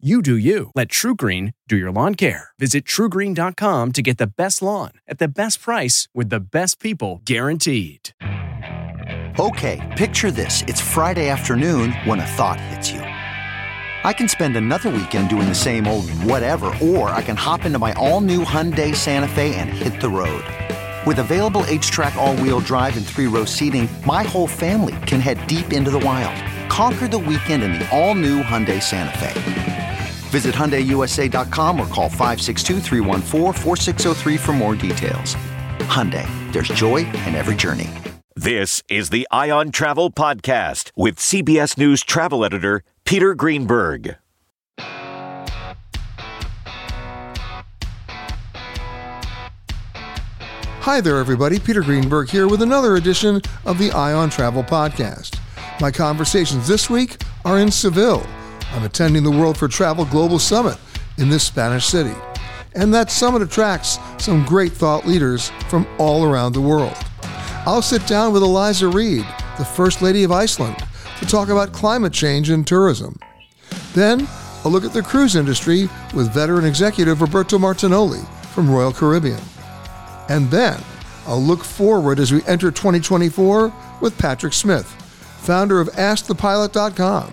You do you. Let TruGreen do your lawn care. Visit trugreen.com to get the best lawn at the best price with the best people guaranteed. Okay, picture this. It's Friday afternoon when a thought hits you. I can spend another weekend doing the same old whatever, or I can hop into my all new Hyundai Santa Fe and hit the road. With available HTRAC, all wheel drive, and three row seating, my whole family can head deep into the wild. Conquer the weekend in the all new Hyundai Santa Fe. Visit HyundaiUSA.com or call 562 for more details. Hyundai, there's joy in every journey. This is the Eye on Travel Podcast with CBS News travel editor Peter Greenberg. Hi there, everybody. Peter Greenberg here with another edition of the Eye on Travel Podcast. My conversations this week are in Seville. I'm attending the World for Travel Global Summit in this Spanish city. And that summit attracts some great thought leaders from all around the world. I'll sit down with Eliza Reid, the First Lady of Iceland, to talk about climate change and tourism. Then, a look at the cruise industry with veteran executive Roberto Martinoli from Royal Caribbean. And then, I'll look forward as we enter 2024 with Patrick Smith, founder of AskThePilot.com.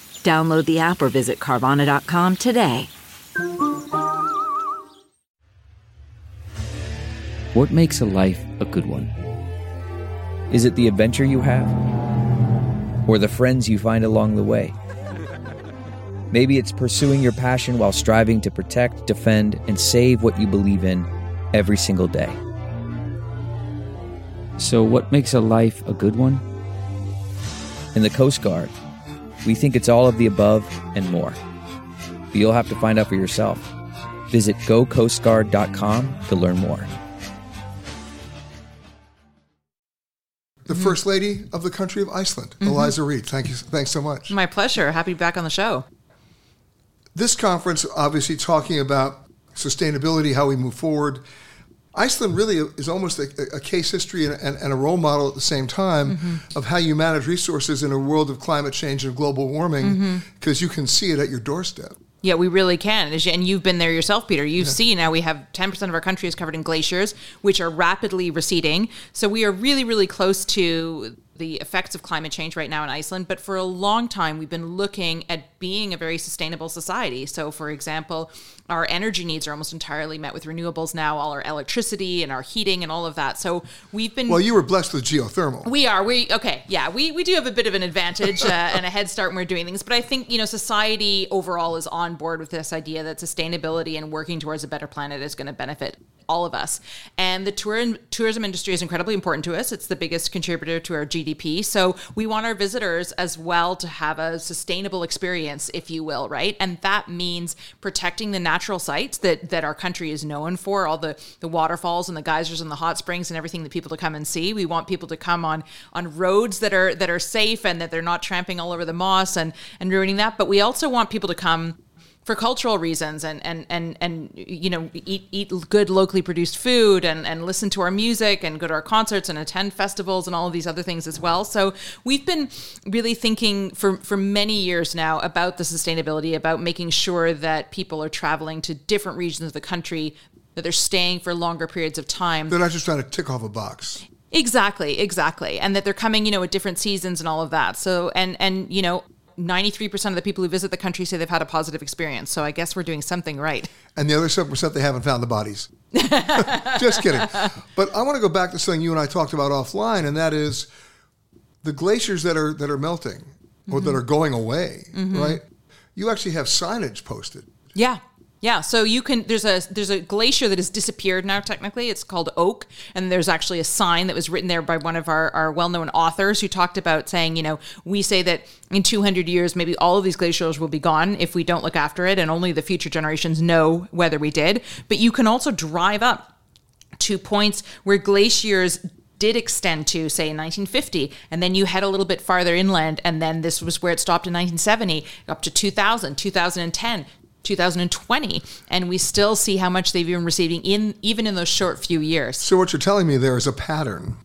Download the app or visit Carvana.com today. What makes a life a good one? Is it the adventure you have? Or the friends you find along the way? Maybe it's pursuing your passion while striving to protect, defend, and save what you believe in every single day. So, what makes a life a good one? In the Coast Guard, we think it's all of the above and more. But you'll have to find out for yourself. Visit gocoastguard.com to learn more. The First Lady of the country of Iceland, mm-hmm. Eliza Reid. Thank you. Thanks so much. My pleasure. Happy to be back on the show. This conference, obviously, talking about sustainability, how we move forward. Iceland really is almost a, a case history and, and, and, a role model at the same time mm-hmm. of how you manage resources in a world of climate change and global warming because mm-hmm. you can see it at your doorstep. Yeah, we really can. And you've been there yourself, Peter. You yeah. see now we have 10% of our country is covered in glaciers, which are rapidly receding. So we are really, really close to the effects of climate change right now in Iceland, but for a long time we've been looking at being a very sustainable society. So, for example, our energy needs are almost entirely met with renewables now, all our electricity and our heating and all of that. So, we've been Well, you were blessed with geothermal. We are. We okay, yeah. We we do have a bit of an advantage uh, and a head start when we're doing things, but I think, you know, society overall is on board with this idea that sustainability and working towards a better planet is going to benefit all of us. And the tour tourism industry is incredibly important to us. It's the biggest contributor to our GDP. So we want our visitors as well to have a sustainable experience, if you will, right? And that means protecting the natural sites that that our country is known for, all the the waterfalls and the geysers and the hot springs and everything that people to come and see. We want people to come on on roads that are that are safe and that they're not tramping all over the moss and and ruining that. But we also want people to come for cultural reasons and and and and you know eat eat good locally produced food and and listen to our music and go to our concerts and attend festivals and all of these other things as well. So we've been really thinking for for many years now about the sustainability about making sure that people are traveling to different regions of the country that they're staying for longer periods of time. They're not just trying to tick off a box. Exactly, exactly. And that they're coming, you know, at different seasons and all of that. So and and you know, 93% of the people who visit the country say they've had a positive experience. So I guess we're doing something right. And the other 7% they haven't found the bodies. Just kidding. But I want to go back to something you and I talked about offline, and that is the glaciers that are that are melting or Mm-hmm. that are going away, right? You actually have signage posted. Yeah. Yeah, so you can there's a there's a glacier that has disappeared now technically. It's called Ok and there's actually a sign that was written there by one of our, our well-known authors who talked about saying, you know, we say that in 200 years maybe all of these glaciers will be gone if we don't look after it and only the future generations know whether we did. But you can also drive up to points where glaciers did extend to say in 1950 and then you head a little bit farther inland and then this was where it stopped in 1970 up to 2000 2010 2020 and we still see how much they've been receiving in even in those short few years So what you're telling me there is a pattern.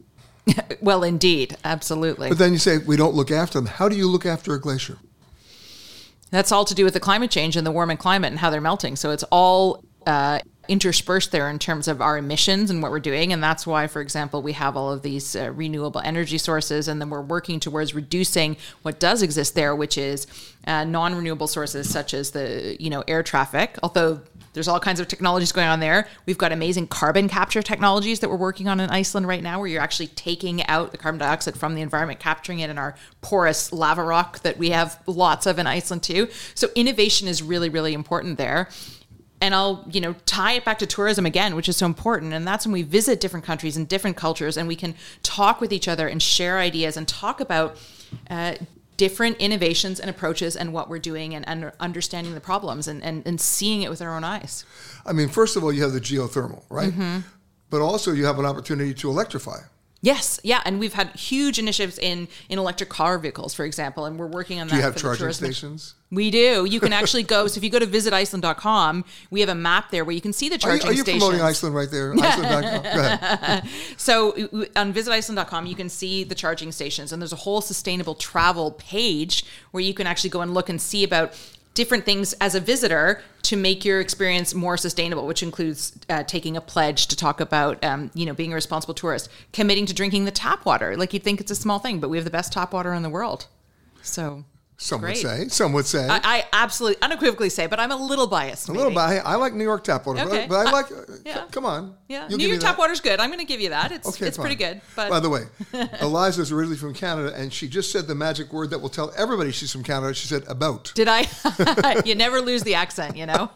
well indeed absolutely But then you say we don't look after them. How do you look after a glacier? That's all to do with the climate change and the warming climate and how they're melting. So it's all uh, interspersed there in terms of our emissions and what we're doing. And that's why, for example, we have all of these uh, renewable energy sources. And then we're working towards reducing what does exist there, which is uh, non renewable sources such as the, you know, air traffic. Although there's all kinds of technologies going on there. We've got amazing carbon capture technologies that we're working on in Iceland right now, where you're actually taking out the carbon dioxide from the environment, capturing it in our porous lava rock that we have lots of in Iceland too. So innovation is really, really important there. And I'll, you know, tie it back to tourism again, which is so important. And that's when we visit different countries and different cultures, and we can talk with each other and share ideas and talk about uh, different innovations and approaches and what we're doing and, and understanding the problems and, and, and seeing it with our own eyes. I mean, first of all, you have the geothermal, right? Mm-hmm. But also you have an opportunity to electrify. Yes, yeah, and we've had huge initiatives in in electric car vehicles, for example, and we're working on that. Do you have charging stations? We do. You can actually go. So if you go to visiticeland.com, we have a map there where you can see the Are you, charging are you stations. promoting Iceland right there? Iceland.com. Go ahead. So uh, w- on visiticeland.com, you can see the charging stations, and there's a whole sustainable travel page where you can actually go and look and see about different things as a visitor to make your experience more sustainable, which includes uh, taking a pledge to talk about, um, you know, being a responsible tourist, committing to drinking the tap water. Like you'd think it's a small thing, but we have the best tap water in the world. So Some Great. would say. Some would say. I, I absolutely unequivocally say, but I'm a little biased. a little maybe. bit. I, I like New York tap water, Okay. but, but I Uh, like. yeah. Come on. Yeah, New York tap water's good. I'm going to give you that. It's Okay, it's pretty good. But by the way, Eliza's originally from Canada, and she just said the magic word that will tell everybody she's from Canada. She said about. did I? you never lose the accent, you know.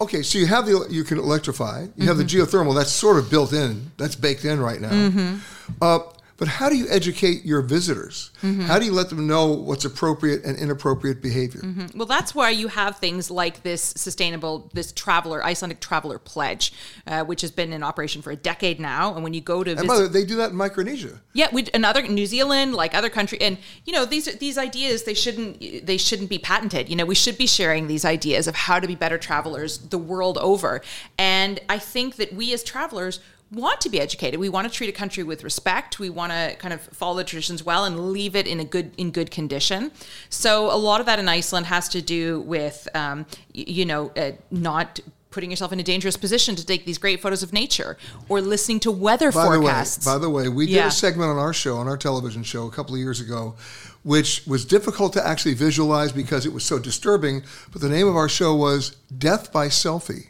Okay, so you have the you can electrify. You have the Mm-hmm. geothermal. That's sort of built in. That's baked in right now. Mm-hmm. Uh, but how do you educate your visitors? Mm-hmm. How do you let them know what's appropriate and inappropriate behavior? Well, that's why you have things like this sustainable, this traveler, Icelandic traveler pledge, uh, which has been in operation for a decade now. And when you go to And visit, by the way, they do that in Micronesia. Yeah, we another New Zealand, like other country, and you know these these ideas they shouldn't they shouldn't be patented. You know, we should be sharing these ideas of how to be better travelers the world over. And I think that we as travelers want to be educated. We want to treat a country with respect. We want to kind of follow the traditions well and leave it in a good in good condition. So a lot of that in Iceland has to do with um, you know uh, not putting yourself in a dangerous position to take these great photos of nature or listening to weather By forecasts. the way, by the way, we did a segment on our show, on our television show, a couple of years ago, which was difficult to actually visualize because it was so disturbing. But the name of our show was "Death by Selfie."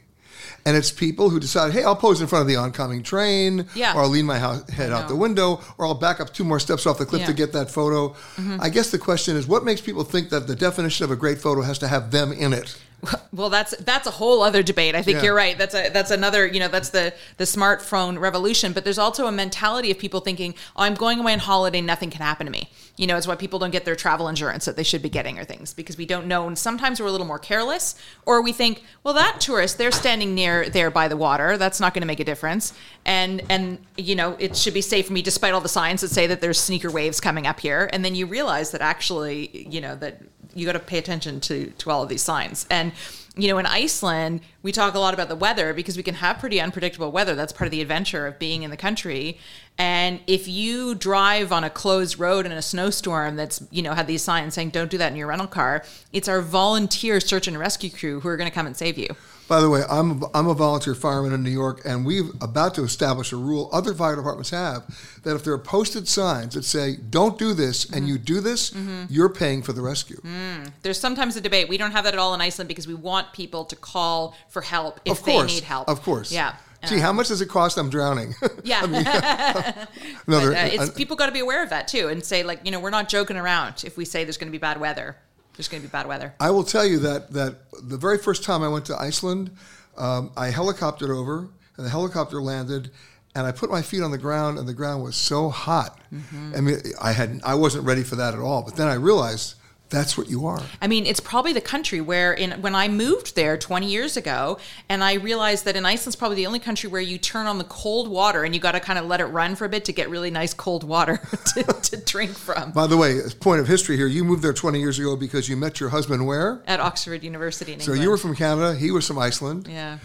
And it's people who decide, hey, I'll pose in front of the oncoming train, Yeah. or I'll lean my head out the window, or I'll back up two more steps off the cliff to Yeah. Mm-hmm. get that photo. I guess the question is, what makes people think that the definition of a great photo has to have them in it? Well, that's that's a whole other debate. I think Yeah. you're right. That's a that's another you know that's the the smartphone revolution. But there's also a mentality of people thinking, oh, I'm going away on holiday, nothing can happen to me. You know, it's why people don't get their travel insurance that they should be getting or things because we don't know. And sometimes we're a little more careless, or we think, well, that tourist they're standing near there by the water. That's not going to make a difference. And and you know, it should be safe for me despite all the signs that say that there's sneaker waves coming up here. And then you realize that actually, you know, that you got to pay attention to to all of these signs. And you know, in Iceland, we talk a lot about the weather because we can have pretty unpredictable weather. That's part of the adventure of being in the country. And if you drive on a closed road in a snowstorm that's, you know, had these signs saying don't do that in your rental car, it's our volunteer search and rescue crew who are going to come and save you. By the way, I'm I'm a volunteer fireman in New York, and we've about to establish a rule other fire departments have that if there are posted signs that say "Don't do this" and mm-hmm. you do this, mm-hmm. you're paying for the rescue. Mm. There's sometimes a debate. We don't have that at all in Iceland because we want people to call for help if course, they need help. Of course. Yeah. Gee, how um, much does it cost? I'm drowning. Yeah. Another. uh, it's people got to be aware of that too and say like, you know, we're not joking around if we say there's going to be bad weather. There's going to be bad weather. I will tell you that that the very first time I went to Iceland, um, I helicoptered over, and the helicopter landed, and I put my feet on the ground, and the ground was so hot. Mm-hmm. I mean, I had I wasn't ready for that at all. But then I realized that's what you are. I mean, it's probably the country where in when I moved there 20 years ago, and I realized that in Iceland's probably the only country where you turn on the cold water and you got to kind of let it run for a bit to get really nice cold water to, to drink from. By the way, point of history here, you moved there 20 years ago because you met your husband where? At Oxford University in So England. you were from Canada, he was from Iceland. Yeah.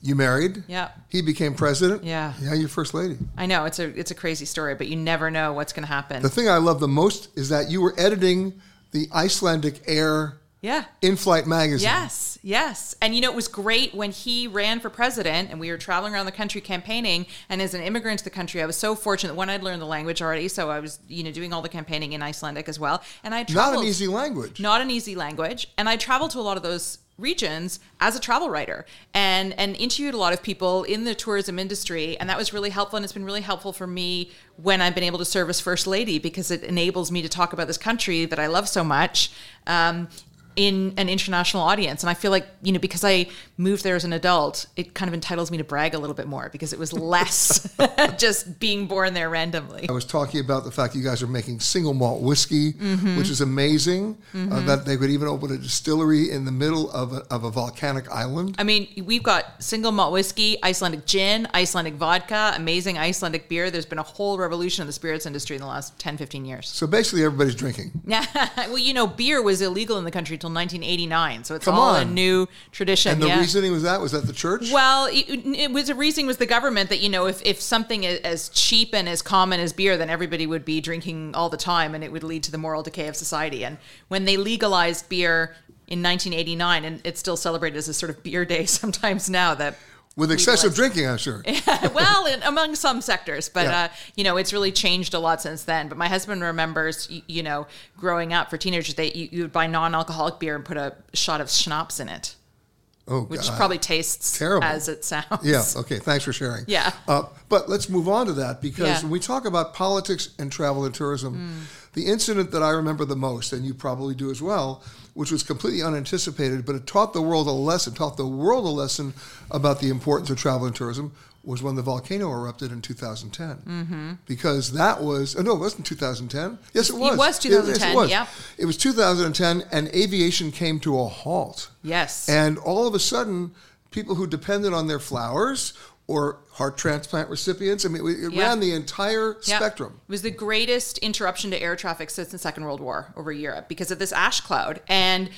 You married. Yeah. He became president. Yeah. Yeah, you're first lady. I know it's a it's a crazy story, but you never know what's going to happen. The thing I love the most is that you were editing the Icelandic Air yeah. in-flight magazine. Yes, yes. And you know, it was great when he ran for president and we were traveling around the country campaigning. And as an immigrant to the country, I was so fortunate. One, I'd learned the language already. So I was, you know, doing all the campaigning in Icelandic as well. And I Not an easy language. Not an easy language. And I traveled to a lot of those regions as a travel writer and and interviewed a lot of people in the tourism industry. And that was really helpful. And it's been really helpful for me when I've been able to serve as first lady because it enables me to talk about this country that I love so much. Um, in an international audience and I feel like you know because I moved there as an adult it kind of entitles me to brag a little bit more because it was less just being born there randomly I was talking about the fact you guys are making single malt whiskey, Mm-hmm. which is amazing. Uh, that they could even open a distillery in the middle of a, of a volcanic island. I mean, we've got single malt whiskey, Icelandic gin, Icelandic vodka, amazing Icelandic beer. There's been a whole revolution in the spirits industry in the last 10, 15 years. So basically, everybody's drinking. Yeah. well, you know, beer was illegal in the country until 1989. So it's Come all a new tradition. And the yeah. reasoning was that was that the church. Well, it, it was the reasoning was the government that you know if, if something is as cheap and as common as beer, then everybody would be drinking all the time, and it would lead to the moral decay of society. And when they legalized beer in 1989, and it's still celebrated as a sort of beer day sometimes now, that with excessive drinking, I'm sure. well, in, among some sectors, but Yeah. uh, you know, it's really changed a lot since then. But my husband remembers, you, you know, growing up for teenagers, they you, you would buy non-alcoholic beer and put a shot of schnapps in it, Oh, which God. probably tastes Terrible. as it sounds. Yeah. Okay. Thanks for sharing. Yeah. Uh, but let's move on to that because Yeah. When we talk about politics and travel and tourism, the incident that I remember the most, and you probably do as well, which was completely unanticipated, but it taught the world a lesson, taught the world a lesson about the importance of travel and tourism, was when the volcano erupted in 2010. Mm-hmm. Because that was, oh, no, it wasn't 2010. Yes, it was. It was Yes, yes, 2010, it was. yeah. It was 2010, and aviation came to a halt. Yes. And all of a sudden, people who depended on their flowers or heart transplant recipients, I mean, it Yeah. ran the entire Yeah. spectrum. It was the greatest interruption to air traffic since the Second World War over Europe because of this ash cloud. And,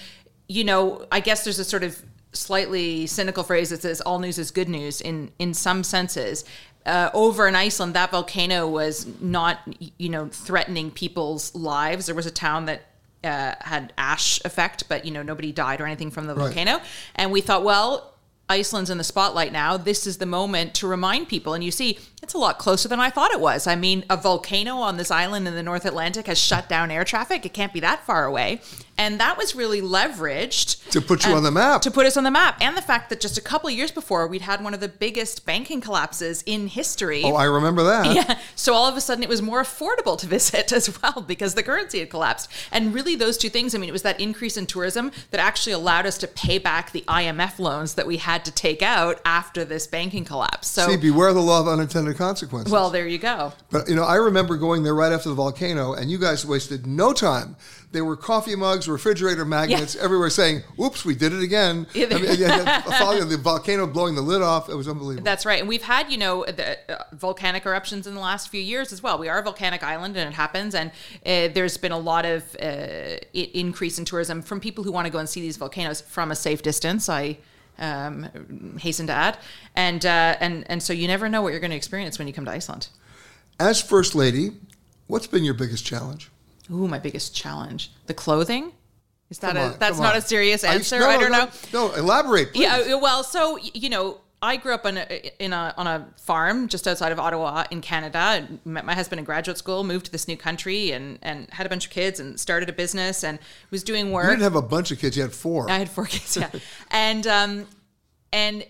you know, I guess there's a sort of slightly cynical phrase that says all news is good news in, in some senses. Uh, over in Iceland, that volcano was not, you know, threatening people's lives. There was a town that uh, had ash effect, but you know nobody died or anything from the Right. volcano. And we thought, well, Iceland's in the spotlight now. This is the moment to remind people. And you see, it's a lot closer than I thought it was. I mean, a volcano on this island in the North Atlantic has shut down air traffic. It can't be that far away. And that was really leveraged To put you on the map. To put us on the map. And the fact that just a couple of years before, we'd had one of the biggest banking collapses in history. Oh, I remember that. Yeah. So all of a sudden it was more affordable to visit as well because the currency had collapsed. And really those two things, I mean, it was that increase in tourism that actually allowed us to pay back the IMF loans that we had to take out after this banking collapse. So See, beware the law of unintended consequences. well, there you go. But you know, I remember going there right after the volcano, and you guys wasted no time There were coffee mugs, refrigerator magnets everywhere saying, "Oops, we did it again." I mean, yeah, following the volcano blowing the lid off. It was unbelievable. That's right. And we've had, you know, the uh, volcanic eruptions in the last few years as well. We are a volcanic island and it happens. And uh, there's been a lot of uh, increase in tourism from people who want to go and see these volcanoes from a safe distance. I um, hasten to add. And, uh, and, and so you never know what you're going to experience when you come to Iceland. As first lady, what's been your biggest challenge? Ooh, my biggest challenge. The clothing? Is that Come a, that's not on. a serious I- answer? no, I don't no, know. No, elaborate. Please. Yeah, well, so you know, I grew up on a, in a on a farm just outside of Ottawa in Canada. Met my husband in graduate school, moved to this new country, and and had a bunch of kids, and started a business, and was doing work. You didn't have a bunch of kids; you had four. I had four kids, yeah. and um, and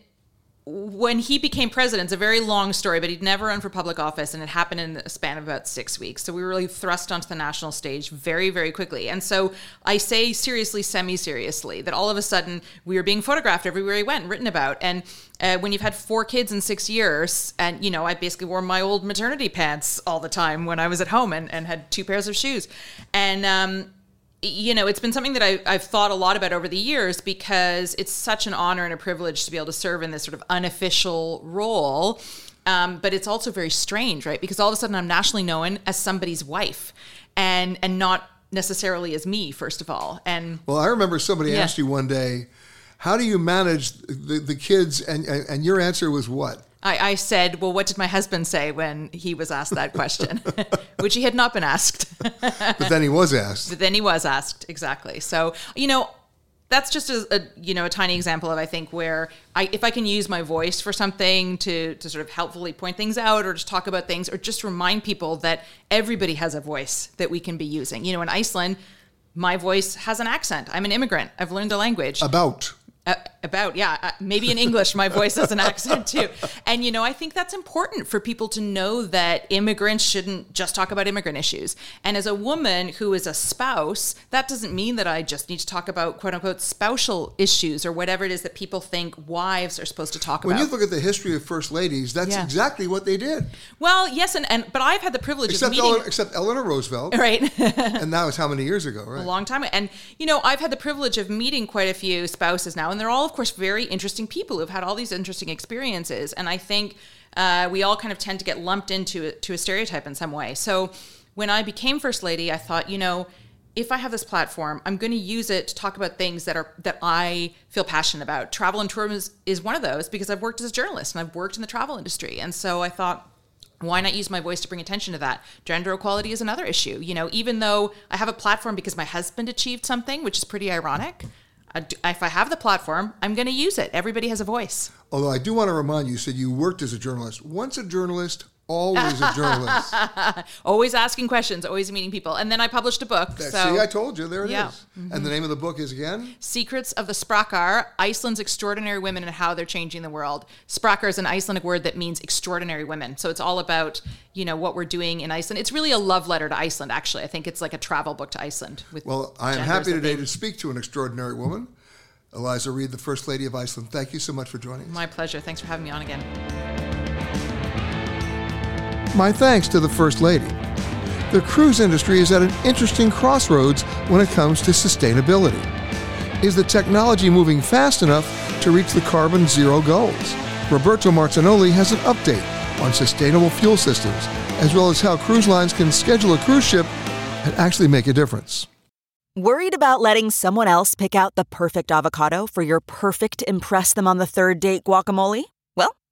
when he became president, it's a very long story, but he'd never run for public office, and it happened in a span of about six weeks. So we were really thrust onto the national stage very, very quickly. And so I say seriously, semi-seriously, that all of a sudden we were being photographed everywhere we went, written about. And uh, when you've had four kids in six years, and you know, I basically wore my old maternity pants all the time when I was at home, and, and had two pairs of shoes, and um, you know, it's been something that I, I've thought a lot about over the years because it's such an honor and a privilege to be able to serve in this sort of unofficial role. Um, but it's also very strange, right? Because all of a sudden I'm nationally known as somebody's wife and and not necessarily as me, first of all. And Well, I remember somebody Yeah. asked you one day, "How do you manage the, the kids?" And, and and your answer was what? I, I said, Well, what did my husband say when he was asked that question? Which he had not been asked. But then he was asked. But then he was asked exactly. So you know, that's just a, a you know a tiny example of I think where I if I can use my voice for something to to sort of helpfully point things out or just talk about things or just remind people that everybody has a voice that we can be using. You know, in Iceland, my voice has an accent. I'm an immigrant. I've learned a language. About. Uh, about yeah uh, maybe in english my voice has an accent too and you know i think that's important for people to know that immigrants shouldn't just talk about immigrant issues and as a woman who is a spouse that doesn't mean that i just need to talk about quote unquote spousal issues or whatever it is that people think wives are supposed to talk When about when you look at the history of first ladies, that's Yeah. exactly what they did. well yes and, and but i've had the privilege Except of meeting Eleanor, except Eleanor Roosevelt, right and that was how many years ago, right? a long time. And you know, I've had the privilege of meeting quite a few spouses now, and they're all, of course, very interesting people who've had all these interesting experiences. And I think uh, we all kind of tend to get lumped into to a stereotype in some way. So when I became first lady, I thought, you know. If I have this platform, I'm going to use it to talk about things that are that I feel passionate about. Travel and tourism is, is one of those because I've worked as a journalist and I've worked in the travel industry, and so I thought, why not use my voice to bring attention to that gender equality is another issue you know even though i have a platform because my husband achieved something which is pretty ironic if i have the platform i'm going to use it everybody has a voice Although I do want to remind you, you said you worked as a journalist. Once a journalist, always a journalist. always asking questions always meeting people and then i published a book That- so See, I told you. There it is. Yeah. Mm-hmm. And the name of the book is again? Secrets of the Sprakkar, Iceland's Extraordinary Women and How They're Changing the World. Sprakkar is an Icelandic word that means extraordinary women. So it's all about, you know, what we're doing in Iceland. It's really a love letter to Iceland, actually. I think it's like a travel book to Iceland. With Well, I am happy today to speak to an extraordinary woman, Eliza Reid, the First Lady of Iceland. Thank you so much for joining us. My pleasure. Thanks for having me on again. My thanks to the First Lady. The cruise industry is at an interesting crossroads when it comes to sustainability. Is the technology moving fast enough to reach the carbon zero goals? Roberto Martinoli has an update on sustainable fuel systems, as well as how cruise lines can schedule a cruise ship and actually make a difference. Worried about letting someone else pick out the perfect avocado for your perfect Impress Them on the Third Date guacamole?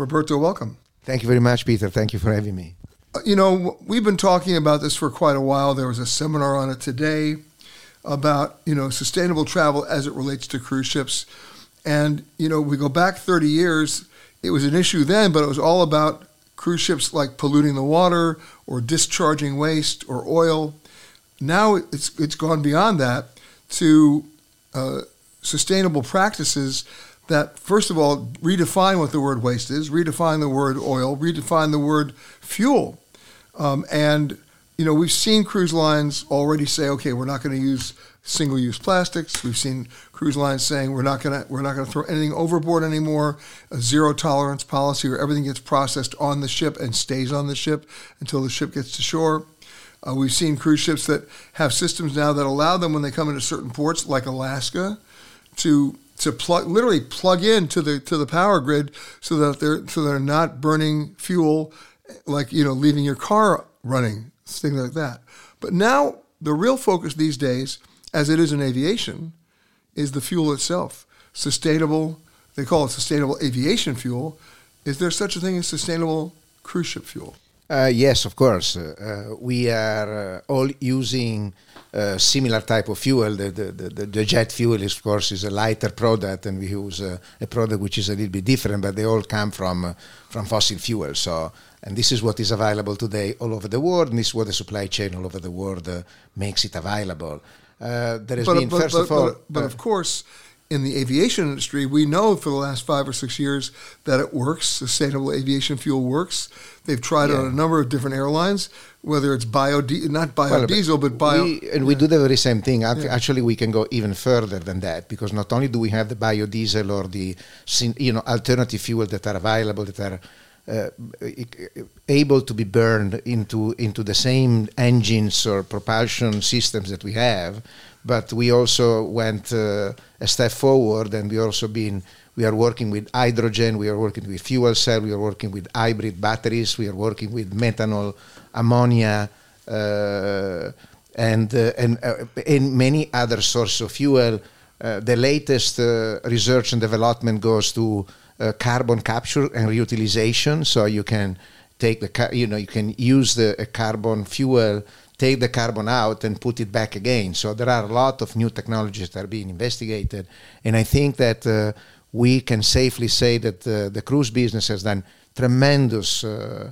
Roberto, welcome. Thank you very much, Peter. Thank you for having me. Uh, You know, we've been talking about this for quite a while. There was a seminar on it today about, you know, sustainable travel as it relates to cruise ships. And, you know, we go back 30 years, it was an issue then, but it was all about cruise ships like polluting the water or discharging waste or oil. Now it's, it's gone beyond that to uh, sustainable practices that, first of all, redefine what the word waste is, redefine the word oil, redefine the word fuel. Um, and, you know, we've seen cruise lines already say, okay, we're not going to use single-use plastics. We've seen cruise lines saying we're not going to we're not going to throw anything overboard anymore. A zero tolerance policy where everything gets processed on the ship and stays on the ship until the ship gets to shore. Uh, we've seen cruise ships that have systems now that allow them when they come into certain ports, like Alaska, to to plug literally plug in to the to the power grid so that they're so they're not burning fuel, like you know leaving your car running, things like that. But now the real focus these days, as it is in aviation, is the fuel itself. Sustainable, they call it sustainable aviation fuel. Is there such a thing as sustainable cruise ship fuel? Uh, yes, of course. Uh, uh, we are uh, all using uh, similar type of fuel. The, the, the, the jet fuel, is, of course, is a lighter product, and we use uh, a product which is a little bit different, but they all come from uh, from fossil fuel. So, and this is what is available today all over the world, and this is what the supply chain all over the world uh, makes it available. Uh, there has but, been, but, first but, of all, but, of course, in the aviation industry, we know for the last five or six years that it works. Sustainable aviation fuel works. They've tried it on a number of different airlines, whether it's biodiesel, not Well, biodiesel, but bio. We, and we do the very same thing. Act- Yeah. Actually, we can go even further than that because not only do we have the biodiesel or the you know alternative fuel that are available that are uh, able to be burned into into the same engines or propulsion systems that we have, but we also went uh, a step forward and we also been we are working with hydrogen, we are working with fuel cell, we are working with hybrid batteries, we are working with methanol, ammonia, uh, and uh, and uh, and many other sources of fuel. Uh, the latest uh, research and development goes to carbon capture and reutilization. So you can take the ca- you know you can use the carbon fuel, take the carbon out and put it back again. So there are a lot of new technologies that are being investigated, and I think that uh, we can safely say that uh, the cruise business has done tremendous. Uh,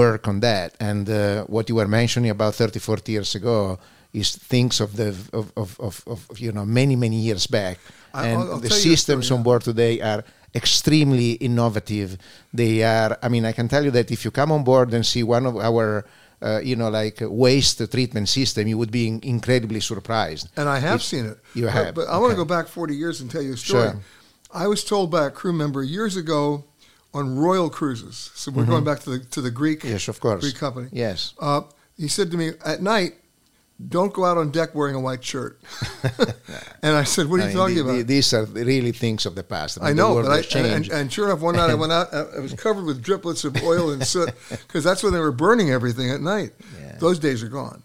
work on that and uh, what you were mentioning about 30 40 years ago is things of the of, of, of, of you know many many years back I- and I'll- I'll the tell you a systems story, on board today are extremely innovative they are i mean i can tell you that if you come on board and see one of our uh, you know like uh, waste treatment system you would be in- incredibly surprised And I have seen it. you But- have But, I want to go back 40 years and tell you a story. Sure. I was told by a crew member years ago on Royal Cruises. So we're Mhm. going back to the to the Greek Yes, of course. Greek company. Yes. Uh, he said to me at night, "Don't go out on deck wearing a white shirt." and I said, "What are you I mean, talking the- about?" the- these are really things of the past I mean, know, the world but I, and, changed. and, and sure enough, one night I went out. I was covered with driplets of oil and soot because that's when they were burning everything at night. Those days are gone.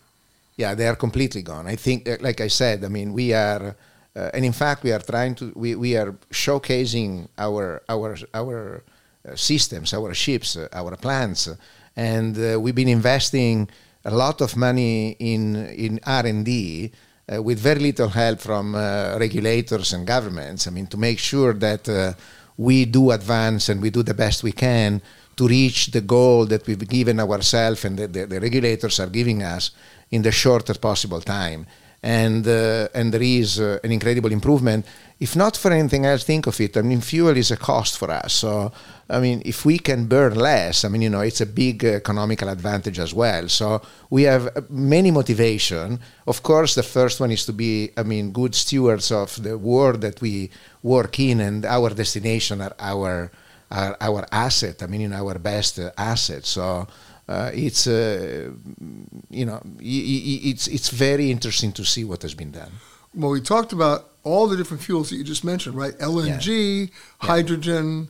Yeah, they are completely gone. I think, uh, like I said, I mean, we are, uh, and in fact, we are trying to, we, we are showcasing our our our uh, systems, our ships, uh, our plants, and uh, we've been investing a lot of money in in R and D. Uh, with very little help from uh, regulators and governments, I mean, to make sure that uh, we do advance and we do the best we can to reach the goal that we've given ourselves and the, the, the regulators are giving us in the shortest possible time. And, uh, and there is uh, an incredible improvement. If not for anything else, think of it. I mean, fuel is a cost for us. So, I mean, if we can burn less, I mean, you know, it's a big economical advantage as well. So we have uh, many motivation. Of course, the first one is to be, I mean, good stewards of the world that we work in, and our destination are our our, our asset. I mean, know, our best uh, asset. So uh, it's uh, you know it's it's very interesting to see what has been done. Well, we talked about all the different fuels that you just mentioned, right? LNG, hydrogen,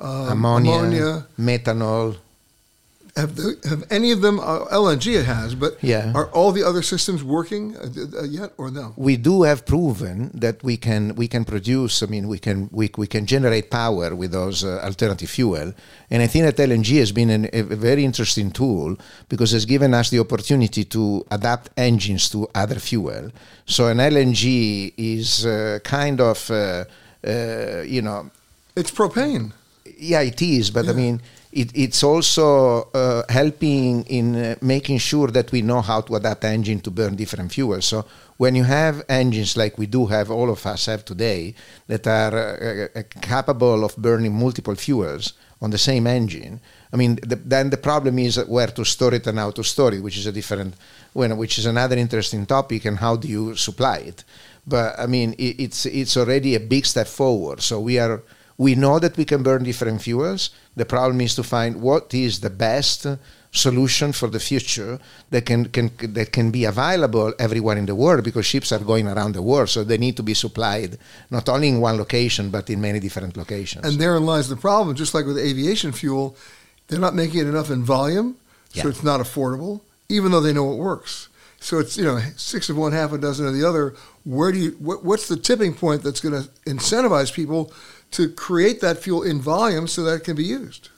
um, ammonia, ammonia. methanol. Have, the, have any of them, uh, LNG it has, but Yeah. are all the other systems working uh, uh, yet or no? we do have proven that we can we can produce. I mean, we can we, we can generate power with those uh, alternative fuel, and I think that LNG has been an, a very interesting tool because it's given us the opportunity to adapt engines to other fuel. So an LNG is uh, kind of uh, uh, you know It's propane. yeah, it is, but I mean, it, it's also uh, helping in uh, making sure that we know how to adapt engine to burn different fuels. So when you have engines like we do have, all of us have today, that are uh, uh, capable of burning multiple fuels on the same engine, I mean, the, then the problem is where to store it and how to store it, which is a different, which is another interesting topic, and how do you supply it? But I mean, it, it's it's already a big step forward. So we are we know that we can burn different fuels. The problem is to find what is the best solution for the future that can, can that can be available everywhere in the world because ships are going around the world, so they need to be supplied not only in one location but in many different locations. And therein lies the problem. Just like with aviation fuel, they're not making it enough in volume, so Yeah. it's not affordable, even though they know it works. So it's you know six of one, half a dozen of the other. Where do you? What, what's the tipping point that's going to incentivize people to create that fuel in volume so that it can be used?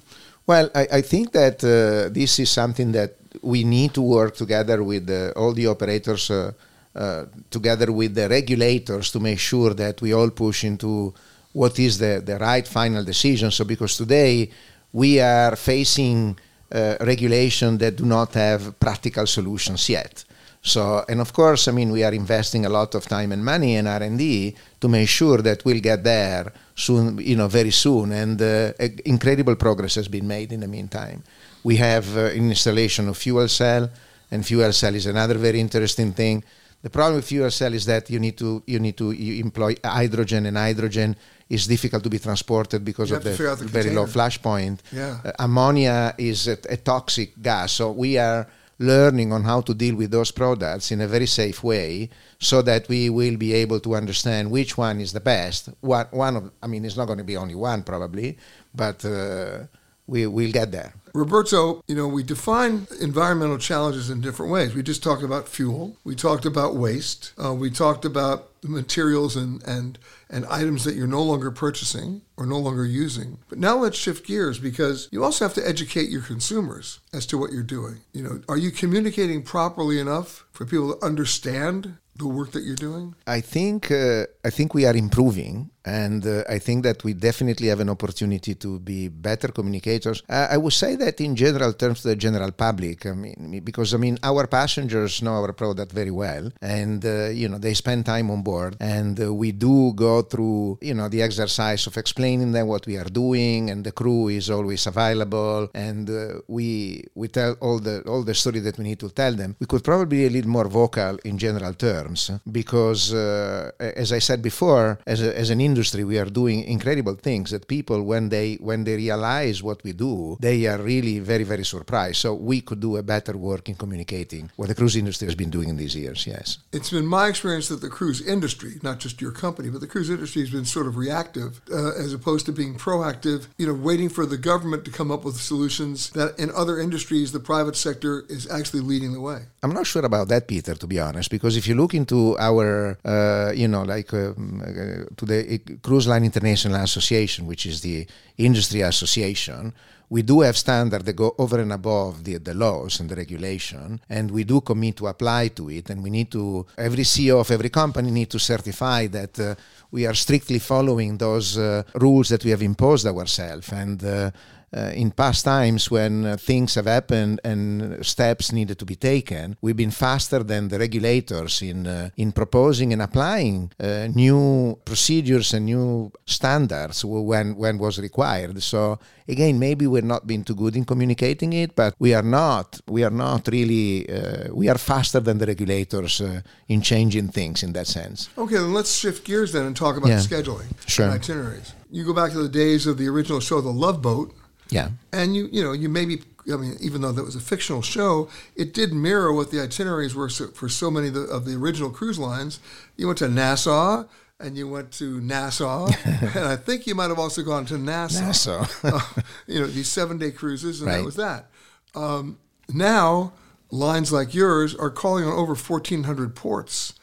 Well, I, I think that uh, this is something that we need to work together with uh, all the operators, uh, uh, together with the regulators, to make sure that we all push into what is the, the right final decision. So, because today we are facing uh, regulation that do not have practical solutions yet. So, and of course, I mean, we are investing a lot of time and money in R&D to make sure that we'll get there soon, you know, very soon. And uh, incredible progress has been made in the meantime. We have uh, installation of fuel cell, and fuel cell is another very interesting thing. The problem with fuel cell is that you need to you need to you employ hydrogen, and hydrogen is difficult to be transported because You of have to figure out the the very low flash point. Yeah. Uh, ammonia is a, a toxic gas, so we are learning on how to deal with those products in a very safe way so that we will be able to understand which one is the best. One, one of i mean it's not going to be only one probably but uh, we will get there Roberto, you know, we define environmental challenges in different ways. We just talked about fuel. We talked about waste. Uh, we talked about materials and, and, and items that you're no longer purchasing or no longer using. But now let's shift gears because you also have to educate your consumers as to what you're doing. You know, are you communicating properly enough for people to understand the work that you're doing? I think uh, I think we are improving, and uh, I think that we definitely have an opportunity to be better communicators. Uh, I would say that in general terms, to the general public. I mean, because I mean, our passengers know our product very well, and uh, you know they spend time on board, and uh, we do go through you know the exercise of explaining them what we are doing, and the crew is always available, and uh, we we tell all the all the story that we need to tell them. We could probably be a little more vocal in general terms because, uh, as I said before, as, a, as an industry, we are doing incredible things that people, when they when they realize what we do, they are really very very surprised. So we could do a better work in communicating what the cruise industry has been doing in these years. Yes. It's been my experience that the cruise industry, not just your company, but the cruise industry has been sort of reactive uh, as opposed to being proactive, you know, waiting for the government to come up with solutions that in other industries, the private sector is actually leading the way. I'm not sure about that, Peter, to be honest, because if you look into our, uh, you know, like um, uh, to the Cruise Line International Association, which is the industry association, we do have standards that go over and above the, the laws and the regulation, and we do commit to apply to it. And we need to, every CEO of every company need to certify that uh, we are strictly following those uh, rules that we have imposed ourselves. And uh, uh, in past times when uh, things have happened and steps needed to be taken, we've been faster than the regulators in uh, in proposing and applying uh, new procedures and new standards when when was required. So again, maybe we're not being too good in communicating it, but we are not we are not really uh, we are faster than the regulators uh, in changing things in that sense. Okay, then let's shift gears then and talk about Yeah. scheduling Sure. and itineraries. You go back to the days of the original show, The Love Boat, Yeah. and you you know you maybe I mean even though that was a fictional show, it did mirror what the itineraries were so, for so many of the, of the original cruise lines. You went to Nassau and you went to Nassau, and I think you might have also gone to Nassau. Nassau. Uh, you know these seven day cruises, and that was that. Um, now, lines like yours are calling on over 1,400 ports.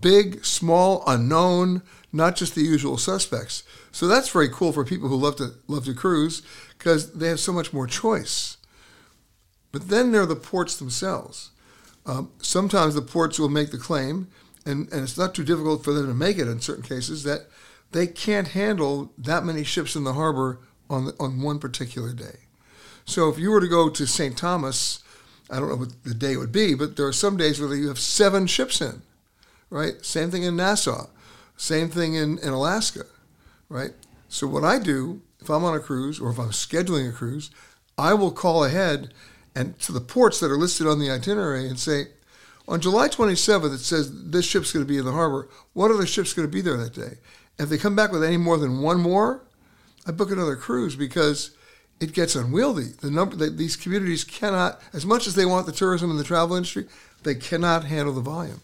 Big, small, unknown, not just the usual suspects. So that's very cool for people who love to love to cruise because they have so much more choice. But then there are the ports themselves. Um, sometimes the ports will make the claim, and, and it's not too difficult for them to make it in certain cases, that they can't handle that many ships in the harbor on, the, on one particular day. So if you were to go to St. Thomas, I don't know what the day would be, but there are some days where you have seven ships in, right? Same thing in Nassau, same thing in, in Alaska, right? So what I do, if I'm on a cruise or if I'm scheduling a cruise, I will call ahead and to the ports that are listed on the itinerary and say, on July 27th, it says this ship's going to be in the harbor. What other ship's going to be there that day? If they come back with any more than one more, I book another cruise because it gets unwieldy. The number that these communities cannot, as much as they want the tourism and the travel industry, they cannot handle the volume.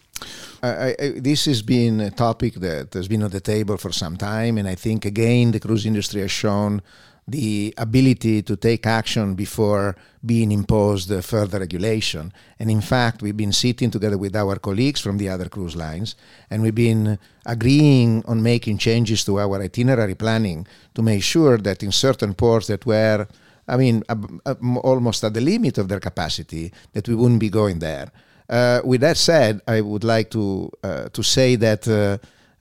I, I, this has been a topic that has been on the table for some time, and I think again the cruise industry has shown the ability to take action before being imposed further regulation. And in fact, we've been sitting together with our colleagues from the other cruise lines, and we've been agreeing on making changes to our itinerary planning to make sure that in certain ports that were, I mean, almost at the limit of their capacity, that we wouldn't be going there. Uh, with that said, I would like to uh, to say that uh,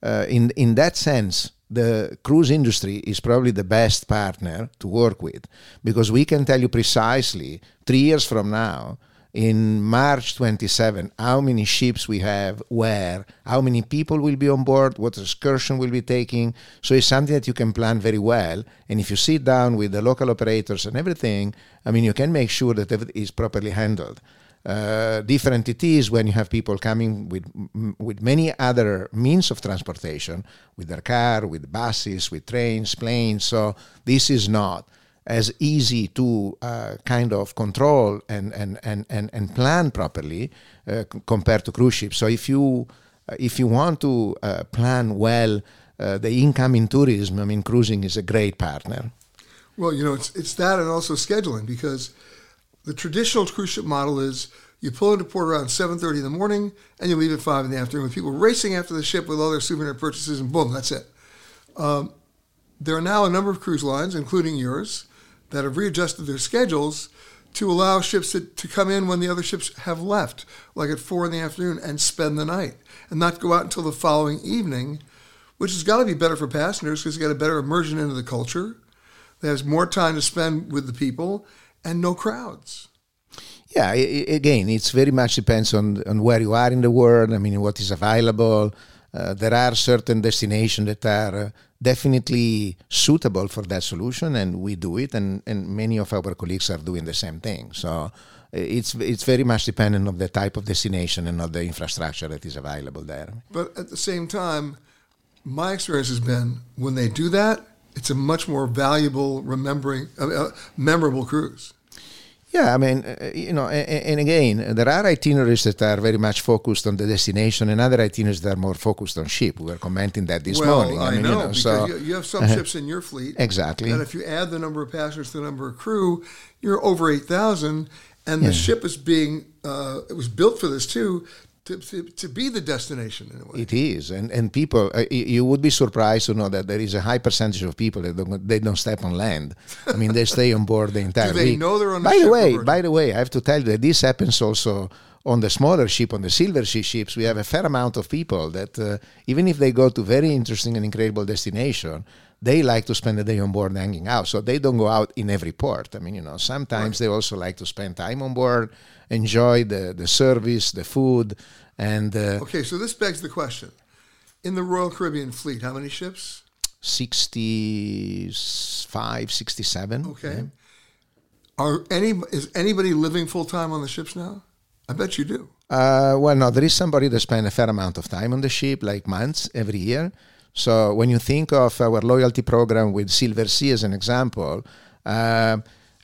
uh in in that sense, the cruise industry is probably the best partner to work with because we can tell you precisely three years from now in March 27 how many ships we have, where, how many people will be on board, what excursion we'll be taking. So it's something that you can plan very well. And if you sit down with the local operators and everything, I mean, you can make sure that everything is properly handled. Uh, different it is when you have people coming with with many other means of transportation, with their car, with buses, with trains, planes. So this is not as easy to uh, kind of control and and and and, and plan properly uh, c- compared to cruise ships. So if you uh, if you want to uh, plan well the incoming tourism, I mean, cruising is a great partner. Well, you know, it's it's that and also scheduling because the traditional cruise ship model is you pull into port around 7.30 in the morning and you leave at 5 in the afternoon with people racing after the ship with all their souvenir purchases and boom, that's it. Um, there are now a number of cruise lines, including yours, that have readjusted their schedules to allow ships to, to come in when the other ships have left, like at 4 in the afternoon, and spend the night and not go out until the following evening, which has got to be better for passengers because they get a better immersion into the culture. There's more time to spend with the people and no crowds. Yeah, again, it's very much depends on, on where you are in the world. I mean, what is available. Uh, there are certain destinations that are uh, definitely suitable for that solution, and we do it, and, and many of our colleagues are doing the same thing. So uh, it's it's very much dependent on the type of destination and on the infrastructure that is available there. But at the same time, my experience has been when they do that, it's a much more valuable, remembering, uh, uh, memorable cruise. Yeah, I mean, uh, you know, and, and, again, there are itineraries that are very much focused on the destination, and other itineraries that are more focused on ship. We were commenting that this well, morning. I, I mean, know, you know, because so, you, have some uh-huh. ships in your fleet. Exactly. And if you add the number of passengers to the number of crew, you're over eight thousand, and the ship is being uh, it was built for this too to, to, to, be the destination in a way. It is, and and people, uh, you would be surprised to know that there is a high percentage of people that don't they don't step on land. I mean, they stay on board the entire Do they week. know they're on by the, the way, by the way, I have to tell you that this happens also on the smaller ship, on the Silversea ships. We have a fair amount of people that uh, even if they go to very interesting and incredible destination, they like to spend the day on board hanging out. So they don't go out in every port. I mean, you know, sometimes right. they also like to spend time on board, enjoy the, the service, the food, and uh, okay, so this begs the question: in the Royal Caribbean fleet, how many ships? 65, 67. Okay. Yeah. Are any is anybody living full time on the ships now? I bet you do. Uh, well, no, there is somebody that spends a fair amount of time on the ship, like months every year. So when you think of our loyalty program with Silversea as an example, uh,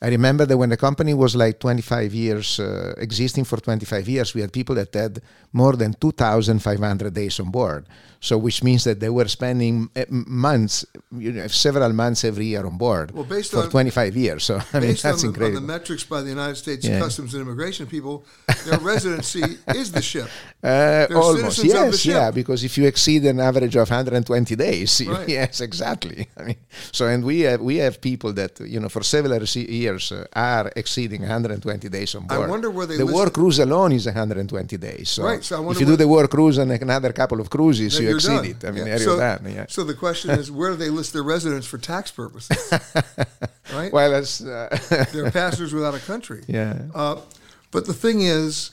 I remember that when the company was like 25 years, uh, existing for 25 years, we had people that had more than 2,500 days on board. So, which means that they were spending eh, months, you know, several months every year on board Well, based for on- 25 years. So, I mean, that's on the, on the metrics by the United States Yeah. Customs and Immigration people, their residency is the ship. Uh, almost, yes, ship. yeah. Because if you exceed an average of 120 days, Right. yes, exactly. I mean, so and we have we have people that you know for several se- years uh, are exceeding 120 days on board. I wonder where they the war cruise alone is 120 days. So, Right, so if you do the war cruise and another couple of cruises, you exceed done. it. I mean, Yeah. you're done. Yeah. so the question is, where do they list their residents for tax purposes? right? Well, that's uh, They're passengers without a country. Yeah. Uh, but the thing is,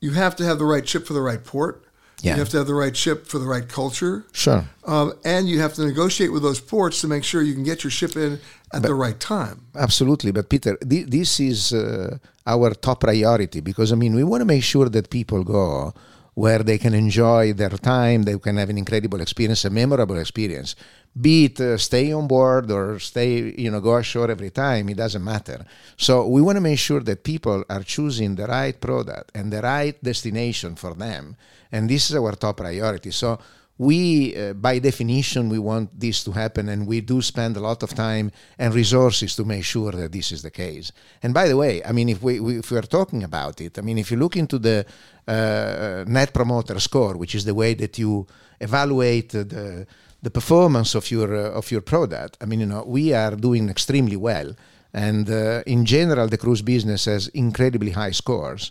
you have to have the right ship for the right port. Yeah. You have to have the right ship for the right culture. Sure. Um, and you have to negotiate with those ports to make sure you can get your ship in at the right time. Absolutely, but Peter, thi- this is uh, our top priority because I mean we want to make sure that people go where they can enjoy their time, they can have an incredible experience, a memorable experience. Be it uh, stay on board or stay, you know, go ashore every time, it doesn't matter. So we want to make sure that people are choosing the right product and the right destination for them, and this is our top priority. So we uh, by definition we want this to happen and we do spend a lot of time and resources to make sure that this is the case. And by the way i mean if we, we if we are talking about it i mean if you look into the uh, net promoter score which is the way that you evaluate the the performance of your uh, of your product i mean you know we are doing extremely well. And uh, in general the cruise business has incredibly high scores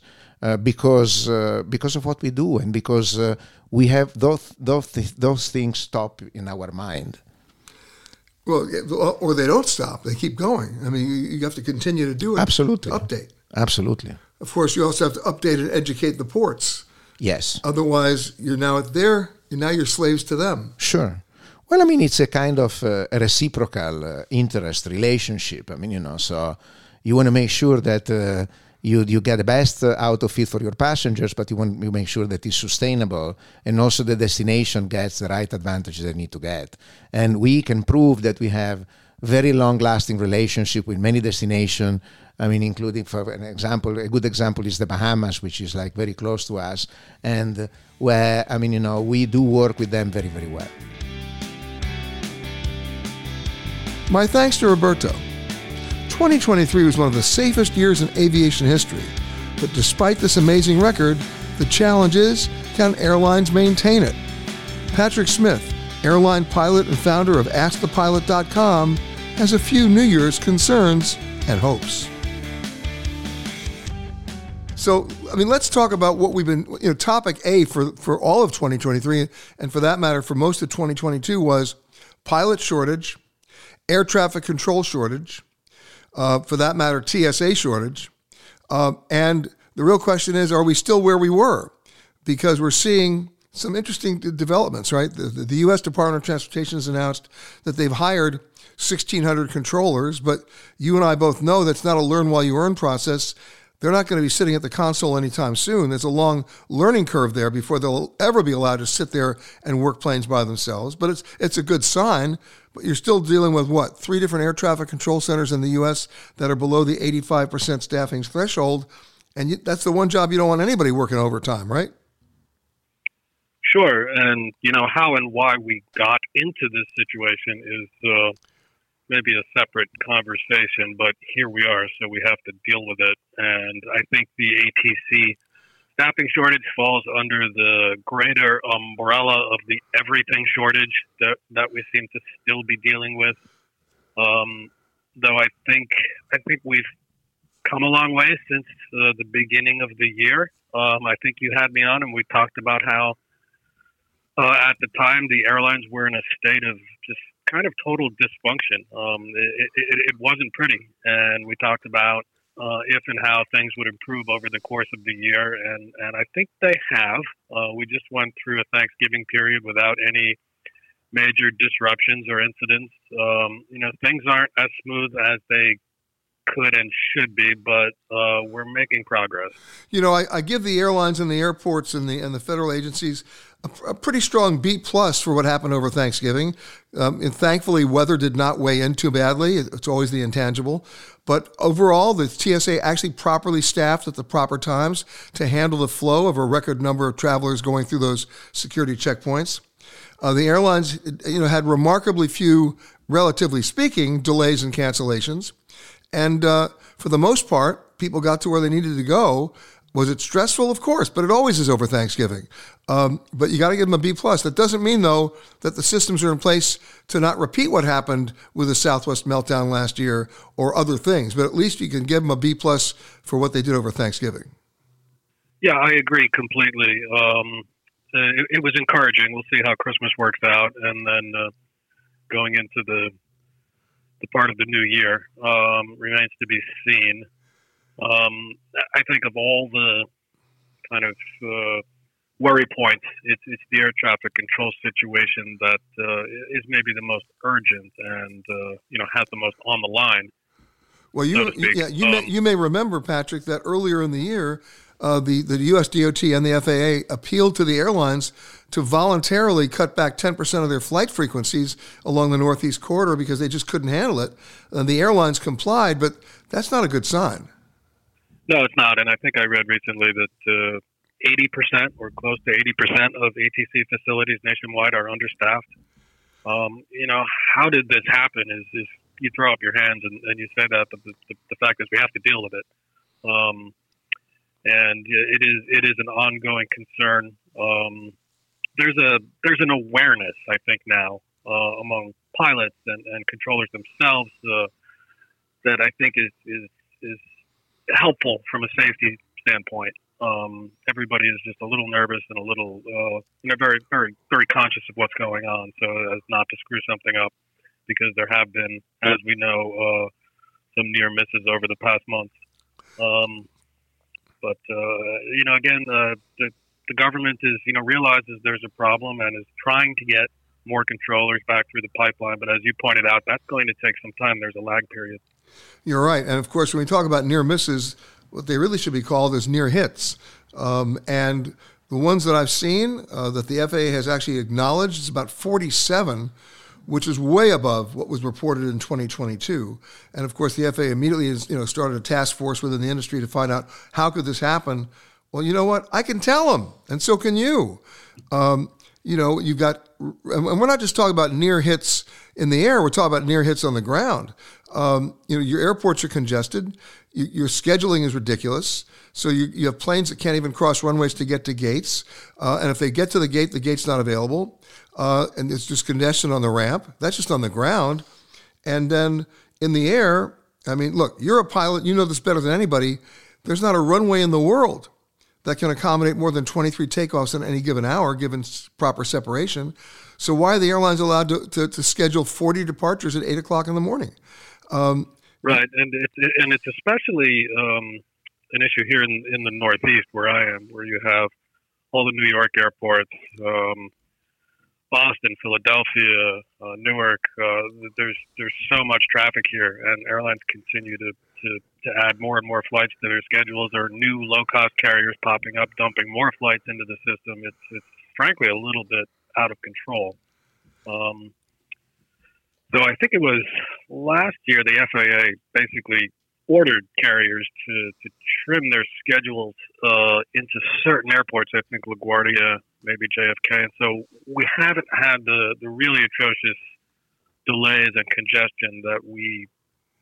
because uh, because of what we do and because uh, we have those those th- those things stop in our mind. Well, or they don't stop; they keep going. I mean, you, you have to continue to do it. Absolutely. update. Absolutely. Of course, you also have to update and educate the ports. Yes. Otherwise, you're now at their. Now you're slaves to them. Sure. Well, I mean, it's a kind of uh, a reciprocal uh, interest relationship. I mean, you know, so you want to make sure that uh, you you get the best out of it for your passengers, but you want to make sure that it's sustainable and also the destination gets the right advantages they need to get. And we can prove that we have very long-lasting relationship with many destinations. I mean, including for an example, a good example is the Bahamas, which is like very close to us, and where I mean, you know, we do work with them very, very well. My thanks to Roberto. 2023 was one of the safest years in aviation history, but despite this amazing record, the challenge is can airlines maintain it? Patrick Smith, airline pilot and founder of AskThePilot.com, has a few New Year's concerns and hopes. So, I mean, let's talk about what we've been, you know, topic A for, for all of 2023, and for that matter, for most of 2022, was pilot shortage, air traffic control shortage, uh, for that matter, TSA shortage. Uh, and the real question is, are we still where we were? Because we're seeing some interesting developments, right? The, the, the U.S. Department of Transportation has announced that they've hired 1,600 controllers, but you and I both know that's not a learn while you earn process. They're not going to be sitting at the console anytime soon. There's a long learning curve there before they'll ever be allowed to sit there and work planes by themselves. But it's it's a good sign. But you're still dealing with what three different air traffic control centers in the U.S. that are below the 85% staffing threshold, and you, that's the one job you don't want anybody working overtime, right? Sure, and you know how and why we got into this situation is uh, maybe a separate conversation, but here we are, so we have to deal with it. And I think the ATC staffing shortage falls under the greater umbrella of the everything shortage that that we seem to still be dealing with. Um, though I think I think we've come a long way since uh, the beginning of the year. Um, I think you had me on, and we talked about how uh, at the time the airlines were in a state of just kind of total dysfunction. Um, it, it, it wasn't pretty, and we talked about uh, if and how things would improve over the course of the year, and and I think they have. Uh, we just went through a Thanksgiving period without any major disruptions or incidents. Um, you know, things aren't as smooth as they could and should be, but uh, we're making progress. You know, I, I give the airlines and the airports and the and the federal agencies a, a pretty strong B plus for what happened over Thanksgiving. Um, and thankfully, weather did not weigh in too badly. It's always the intangible. But overall, the TSA actually properly staffed at the proper times to handle the flow of a record number of travelers going through those security checkpoints. Uh, the airlines, you know, had remarkably few, relatively speaking, delays and cancellations, and uh, for the most part, people got to where they needed to go was it stressful? Of course, but it always is over Thanksgiving. Um, but you got to give them a B plus. That doesn't mean though that the systems are in place to not repeat what happened with the Southwest meltdown last year or other things. But at least you can give them a B plus for what they did over Thanksgiving. Yeah, I agree completely. Um, it, it, was encouraging. We'll see how Christmas works out, and then uh, going into the the part of the new year um, remains to be seen. Um, I think of all the kind of uh, worry points, it's, it's the air traffic control situation that uh, is maybe the most urgent and uh, you know has the most on the line. Well, you so yeah you um, may you may remember Patrick that earlier in the year. Uh, the, the US DOT and the FAA appealed to the airlines to voluntarily cut back 10% of their flight frequencies along the Northeast corridor because they just couldn't handle it. And the airlines complied, but that's not a good sign. No, it's not. And I think I read recently that uh, 80% or close to 80% of ATC facilities nationwide are understaffed. Um, you know, how did this happen is, is you throw up your hands and, and you say that, but the, the, the, fact is we have to deal with it. Um, and it is, it is an ongoing concern. Um, there's a, there's an awareness, I think now, uh, among pilots and, and controllers themselves, uh, that I think is, is, is helpful from a safety standpoint. Um, everybody is just a little nervous and a little, uh, you know, very, very, very conscious of what's going on, so as not to screw something up, because there have been, as we know, uh, some near misses over the past months. Um, but uh, you know, again, uh, the the government is, you know, realizes there's a problem and is trying to get more controllers back through the pipeline. But as you pointed out, that's going to take some time. There's a lag period. You're right. And of course, when we talk about near misses, what they really should be called is near hits. Um, and the ones that I've seen uh, that the FAA has actually acknowledged is about 47, which is way above what was reported in 2022. And of course, the FAA immediately you know started a task force within the industry to find out how could this happen. Well, you know what? I can tell them, and so can you. Um, you know, you've got, and we're not just talking about near hits in the air. We're talking about near hits on the ground. Um, you know, your airports are congested. You, your scheduling is ridiculous. So you, you have planes that can't even cross runways to get to gates. Uh, and if they get to the gate, the gate's not available. Uh, and it's just congestion on the ramp. That's just on the ground. And then in the air, I mean, look, you're a pilot. You know this better than anybody. There's not a runway in the world that can accommodate more than 23 takeoffs in any given hour, given proper separation. So why are the airlines allowed to, to, to schedule 40 departures at 8 o'clock in the morning? Um, right, and it's and it's especially um, an issue here in in the Northeast where I am, where you have all the New York airports, um, Boston, Philadelphia, uh, Newark. Uh, there's there's so much traffic here, and airlines continue to, to to add more and more flights to their schedules. There are new low cost carriers popping up, dumping more flights into the system. It's it's frankly a little bit out of control. Um, so I think it was last year the FAA basically ordered carriers to, to trim their schedules uh, into certain airports. I think LaGuardia, maybe JFK. And so we haven't had the, the really atrocious delays and congestion that we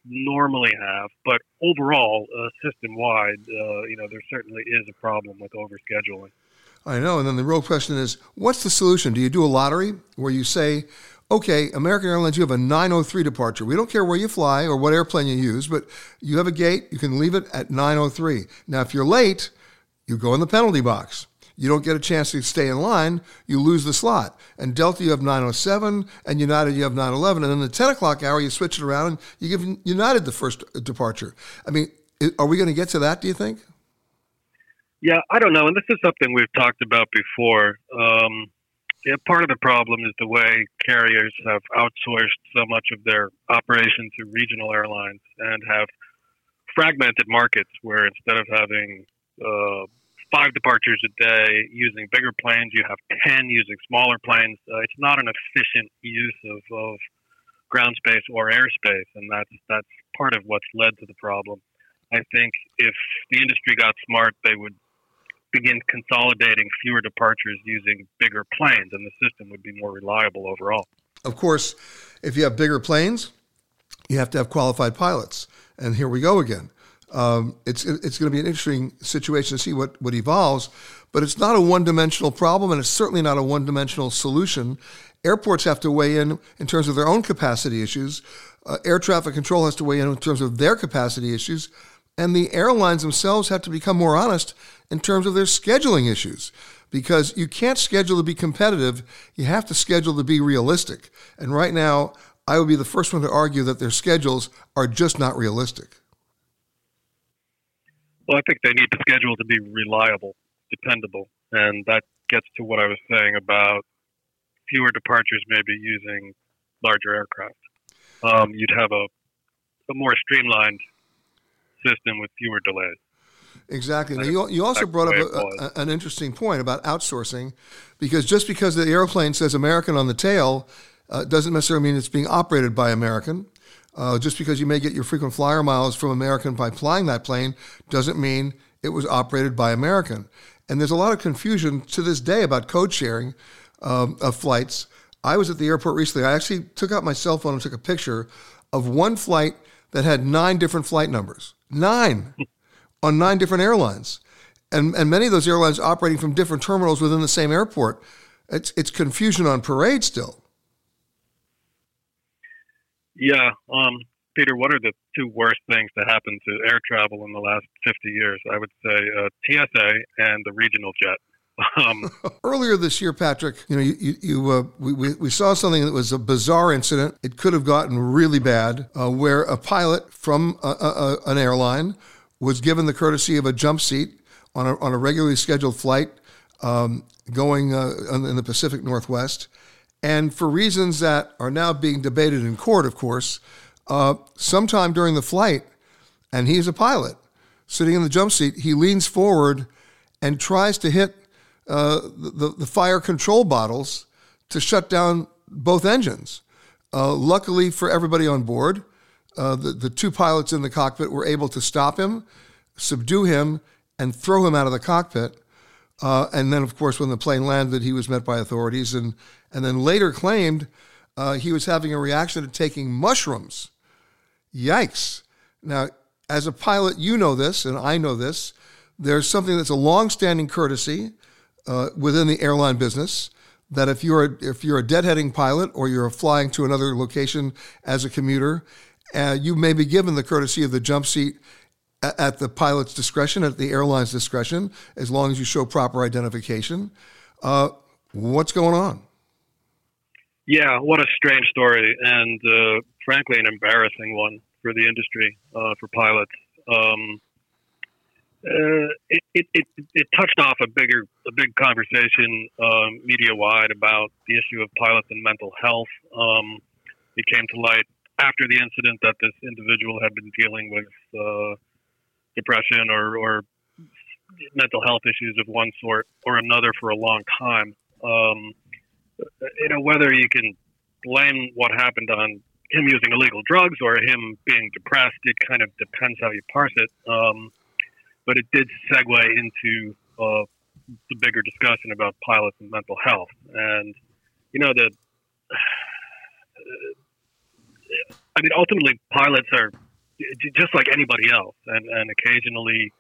normally have. But overall, uh, system wide, uh, you know, there certainly is a problem with overscheduling. I know. And then the real question is what's the solution? Do you do a lottery where you say, okay, American Airlines, you have a 903 departure. We don't care where you fly or what airplane you use, but you have a gate, you can leave it at 903. Now, if you're late, you go in the penalty box. You don't get a chance to stay in line, you lose the slot. And Delta, you have 907, and United, you have 911. And then the 10 o'clock hour, you switch it around and you give United the first departure. I mean, are we going to get to that, do you think? Yeah, I don't know. And this is something we've talked about before. Um, yeah, part of the problem is the way carriers have outsourced so much of their operation to regional airlines and have fragmented markets where instead of having uh, five departures a day using bigger planes. You have 10 using smaller planes. Uh, it's not an efficient use of, of ground space or airspace, and that's that's part of what's led to the problem. I think if the industry got smart, they would begin consolidating fewer departures using bigger planes, and the system would be more reliable overall. Of course, if you have bigger planes, you have to have qualified pilots, and here we go again. Um, it's it's going to be an interesting situation to see what, what evolves, but it's not a one dimensional problem, and it's certainly not a one dimensional solution. Airports have to weigh in in terms of their own capacity issues. Uh, air traffic control has to weigh in in terms of their capacity issues, and the airlines themselves have to become more honest in terms of their scheduling issues. Because you can't schedule to be competitive, you have to schedule to be realistic. And right now, I would be the first one to argue that their schedules are just not realistic. Well, I think they need the schedule to be reliable, dependable, and that gets to what I was saying about fewer departures, maybe using larger aircraft. Um, you'd have a, a more streamlined system with fewer delays. Exactly. Now, you, you also brought up a, a, an interesting point about outsourcing, because just because the airplane says American on the tail uh, doesn't necessarily mean it's being operated by American. Uh, just because you may get your frequent flyer miles from American by flying that plane doesn't mean it was operated by American. And there's a lot of confusion to this day about code sharing um, of flights. I was at the airport recently. I actually took out my cell phone and took a picture of one flight that had nine different flight numbers. Nine on nine different airlines. And, and many of those airlines operating from different terminals within the same airport. It's, it's confusion on parade still. Yeah, um, Peter, what are the two worst things to happen to air travel in the last 50 years? I would say uh, TSA and the regional jet. Um, Earlier this year, Patrick, you know, you, you uh, we, we saw something that was a bizarre incident. It could have gotten really bad, uh, where a pilot from a, a, an airline was given the courtesy of a jump seat on a, on a regularly scheduled flight um, going uh, in the Pacific Northwest. And for reasons that are now being debated in court, of course, uh, sometime during the flight, and he's a pilot sitting in the jump seat, he leans forward and tries to hit uh, the, the fire control bottles to shut down both engines. Uh, luckily for everybody on board, uh, the, the two pilots in the cockpit were able to stop him, subdue him, and throw him out of the cockpit. Uh, and then, of course, when the plane landed, he was met by authorities and, and then later claimed uh, he was having a reaction to taking mushrooms. Yikes. Now, as a pilot, you know this, and I know this. There's something that's a long-standing courtesy uh, within the airline business that if you're a, if you're a deadheading pilot or you're flying to another location as a commuter, uh, you may be given the courtesy of the jump seat at the pilot's discretion, at the airline's discretion, as long as you show proper identification. Uh, what's going on? Yeah, what a strange story, and uh, frankly, an embarrassing one for the industry, uh, for pilots. Um, uh, it, it, it, it, touched off a bigger a big conversation um, media wide about the issue of pilots and mental health. Um, it came to light after the incident that this individual had been dealing with uh, depression or, or mental health issues of one sort or another for a long time. Um, you know, whether you can blame what happened on him using illegal drugs or him being depressed, it kind of depends how you parse it. Um, but it did segue into uh, the bigger discussion about pilots and mental health. And, you know, the, I mean, ultimately, pilots are just like anybody else, and, and occasionally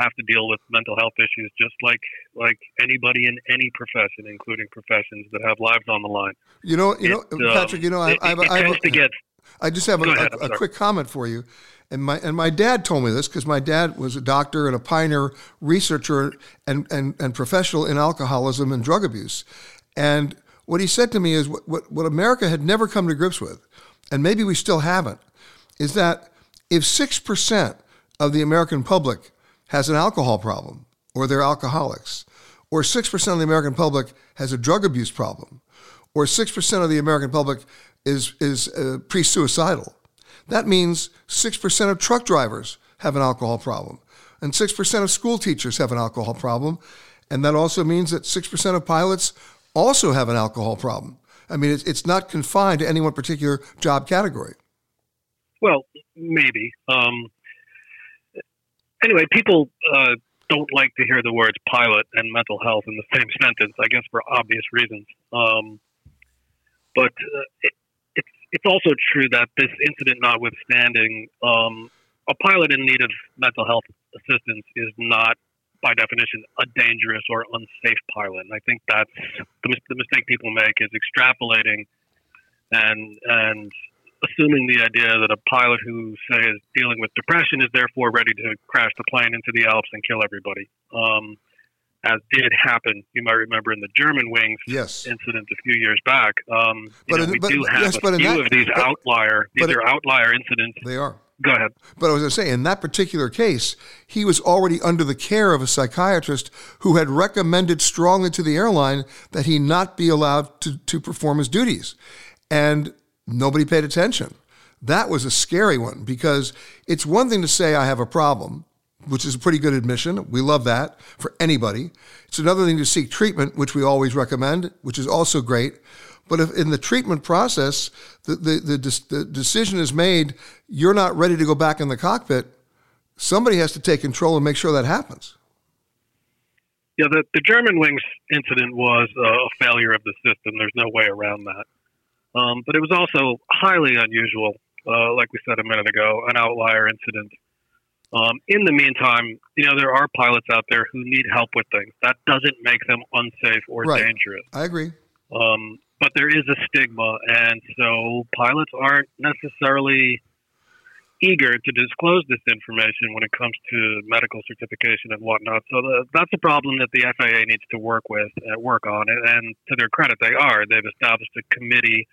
have to deal with mental health issues just like like anybody in any profession, including professions that have lives on the line. You know, you it, know, Patrick. You know, I, um, it, I, I, I, to get, I just have a, ahead, a, a quick comment for you. And my and my dad told me this because my dad was a doctor and a pioneer researcher and, and, and professional in alcoholism and drug abuse. And what he said to me is what, what, what America had never come to grips with, and maybe we still haven't, is that if 6% of the American public has an alcohol problem or they're alcoholics, or 6% of the American public has a drug abuse problem, or 6% of the American public is, is uh, pre suicidal. That means 6% of truck drivers have an alcohol problem. And 6% of school teachers have an alcohol problem. And that also means that 6% of pilots also have an alcohol problem. I mean, it's, it's not confined to any one particular job category. Well, maybe. Um, anyway, people uh, don't like to hear the words pilot and mental health in the same sentence, I guess for obvious reasons. Um, but uh, it, it's, it's also true that this incident notwithstanding, um, a pilot in need of mental health assistance is not, by definition, a dangerous or unsafe pilot. And I think that's the, the mistake people make is extrapolating and and assuming the idea that a pilot who say is dealing with depression is therefore ready to crash the plane into the Alps and kill everybody. Um, as did happen, you might remember in the Germanwings yes. incident a few years back. Um, but know, in, we but, do have yes, a but few that, of these but, outlier. These are it, outlier incidents. They are. Go ahead. But I was going to say, in that particular case, he was already under the care of a psychiatrist who had recommended strongly to the airline that he not be allowed to, to perform his duties. And nobody paid attention. That was a scary one because it's one thing to say, I have a problem, which is a pretty good admission. We love that for anybody. It's another thing to seek treatment, which we always recommend, which is also great. But if in the treatment process, the, the, the, the decision is made, you're not ready to go back in the cockpit, somebody has to take control and make sure that happens. Yeah, the, the Germanwings incident was a failure of the system. There's no way around that. Um, but it was also highly unusual, uh, like we said a minute ago, an outlier incident. Um, in the meantime, you know, there are pilots out there who need help with things. That doesn't make them unsafe or right. dangerous. I agree. Um, but there is a stigma, and so pilots aren't necessarily eager to disclose this information when it comes to medical certification and whatnot. So the, that's a problem that the FAA needs to work with, uh, work on. And, and to their credit, they are. They've established a committee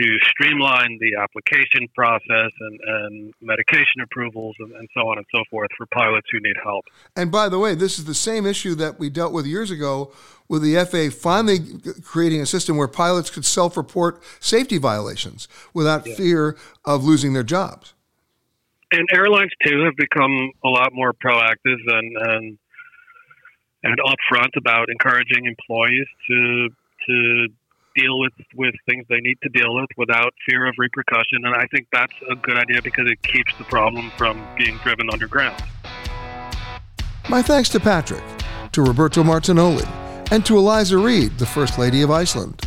to streamline the application process and, and medication approvals and, and, so on and so forth for pilots who need help. And by the way, this is the same issue that we dealt with years ago with the FAA finally creating a system where pilots could self report safety violations without yeah. fear of losing their jobs. And airlines too have become a lot more proactive and and, and upfront about encouraging employees to to deal with, with things they need to deal with without fear of repercussion. And I think that's a good idea because it keeps the problem from being driven underground. My thanks to Patrick, to Roberto Martinoli, and to Eliza Reid, the First Lady of Iceland.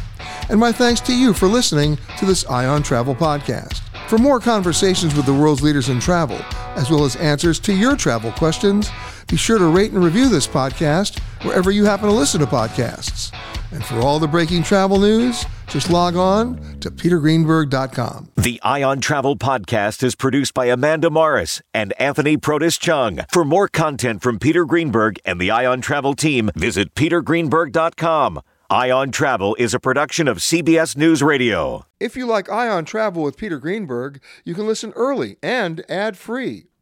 And my thanks to you for listening to this Eye on Travel podcast. For more conversations with the world's leaders in travel, as well as answers to your travel questions, be sure to rate and review this podcast wherever you happen to listen to podcasts. And for all the breaking travel news, just log on to petergreenberg.com. The Eye on Travel Podcast is produced by Amanda Morris and Anthony Protis Chung. For more content from Peter Greenberg and the Eye on Travel team, visit petergreenberg.com. Eye on Travel is a production of CBS News Radio. If you like Eye on Travel with Peter Greenberg, you can listen early and ad-free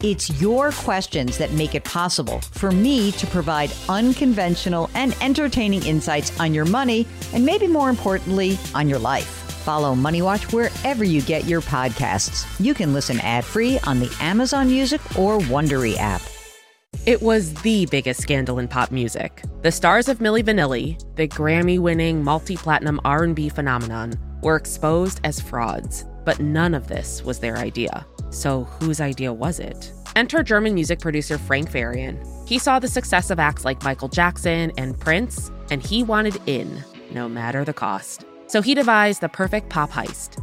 It's your questions that make it possible for me to provide unconventional and entertaining insights on your money, and maybe more importantly, on your life. Follow Money Watch wherever you get your podcasts. You can listen ad free on the Amazon Music or Wondery app. It was the biggest scandal in pop music. The stars of Milli Vanilli, the Grammy-winning multi-platinum R&B phenomenon, were exposed as frauds. But none of this was their idea. So, whose idea was it? Enter German music producer Frank Farian. He saw the success of acts like Michael Jackson and Prince, and he wanted in, no matter the cost. So he devised the perfect pop heist.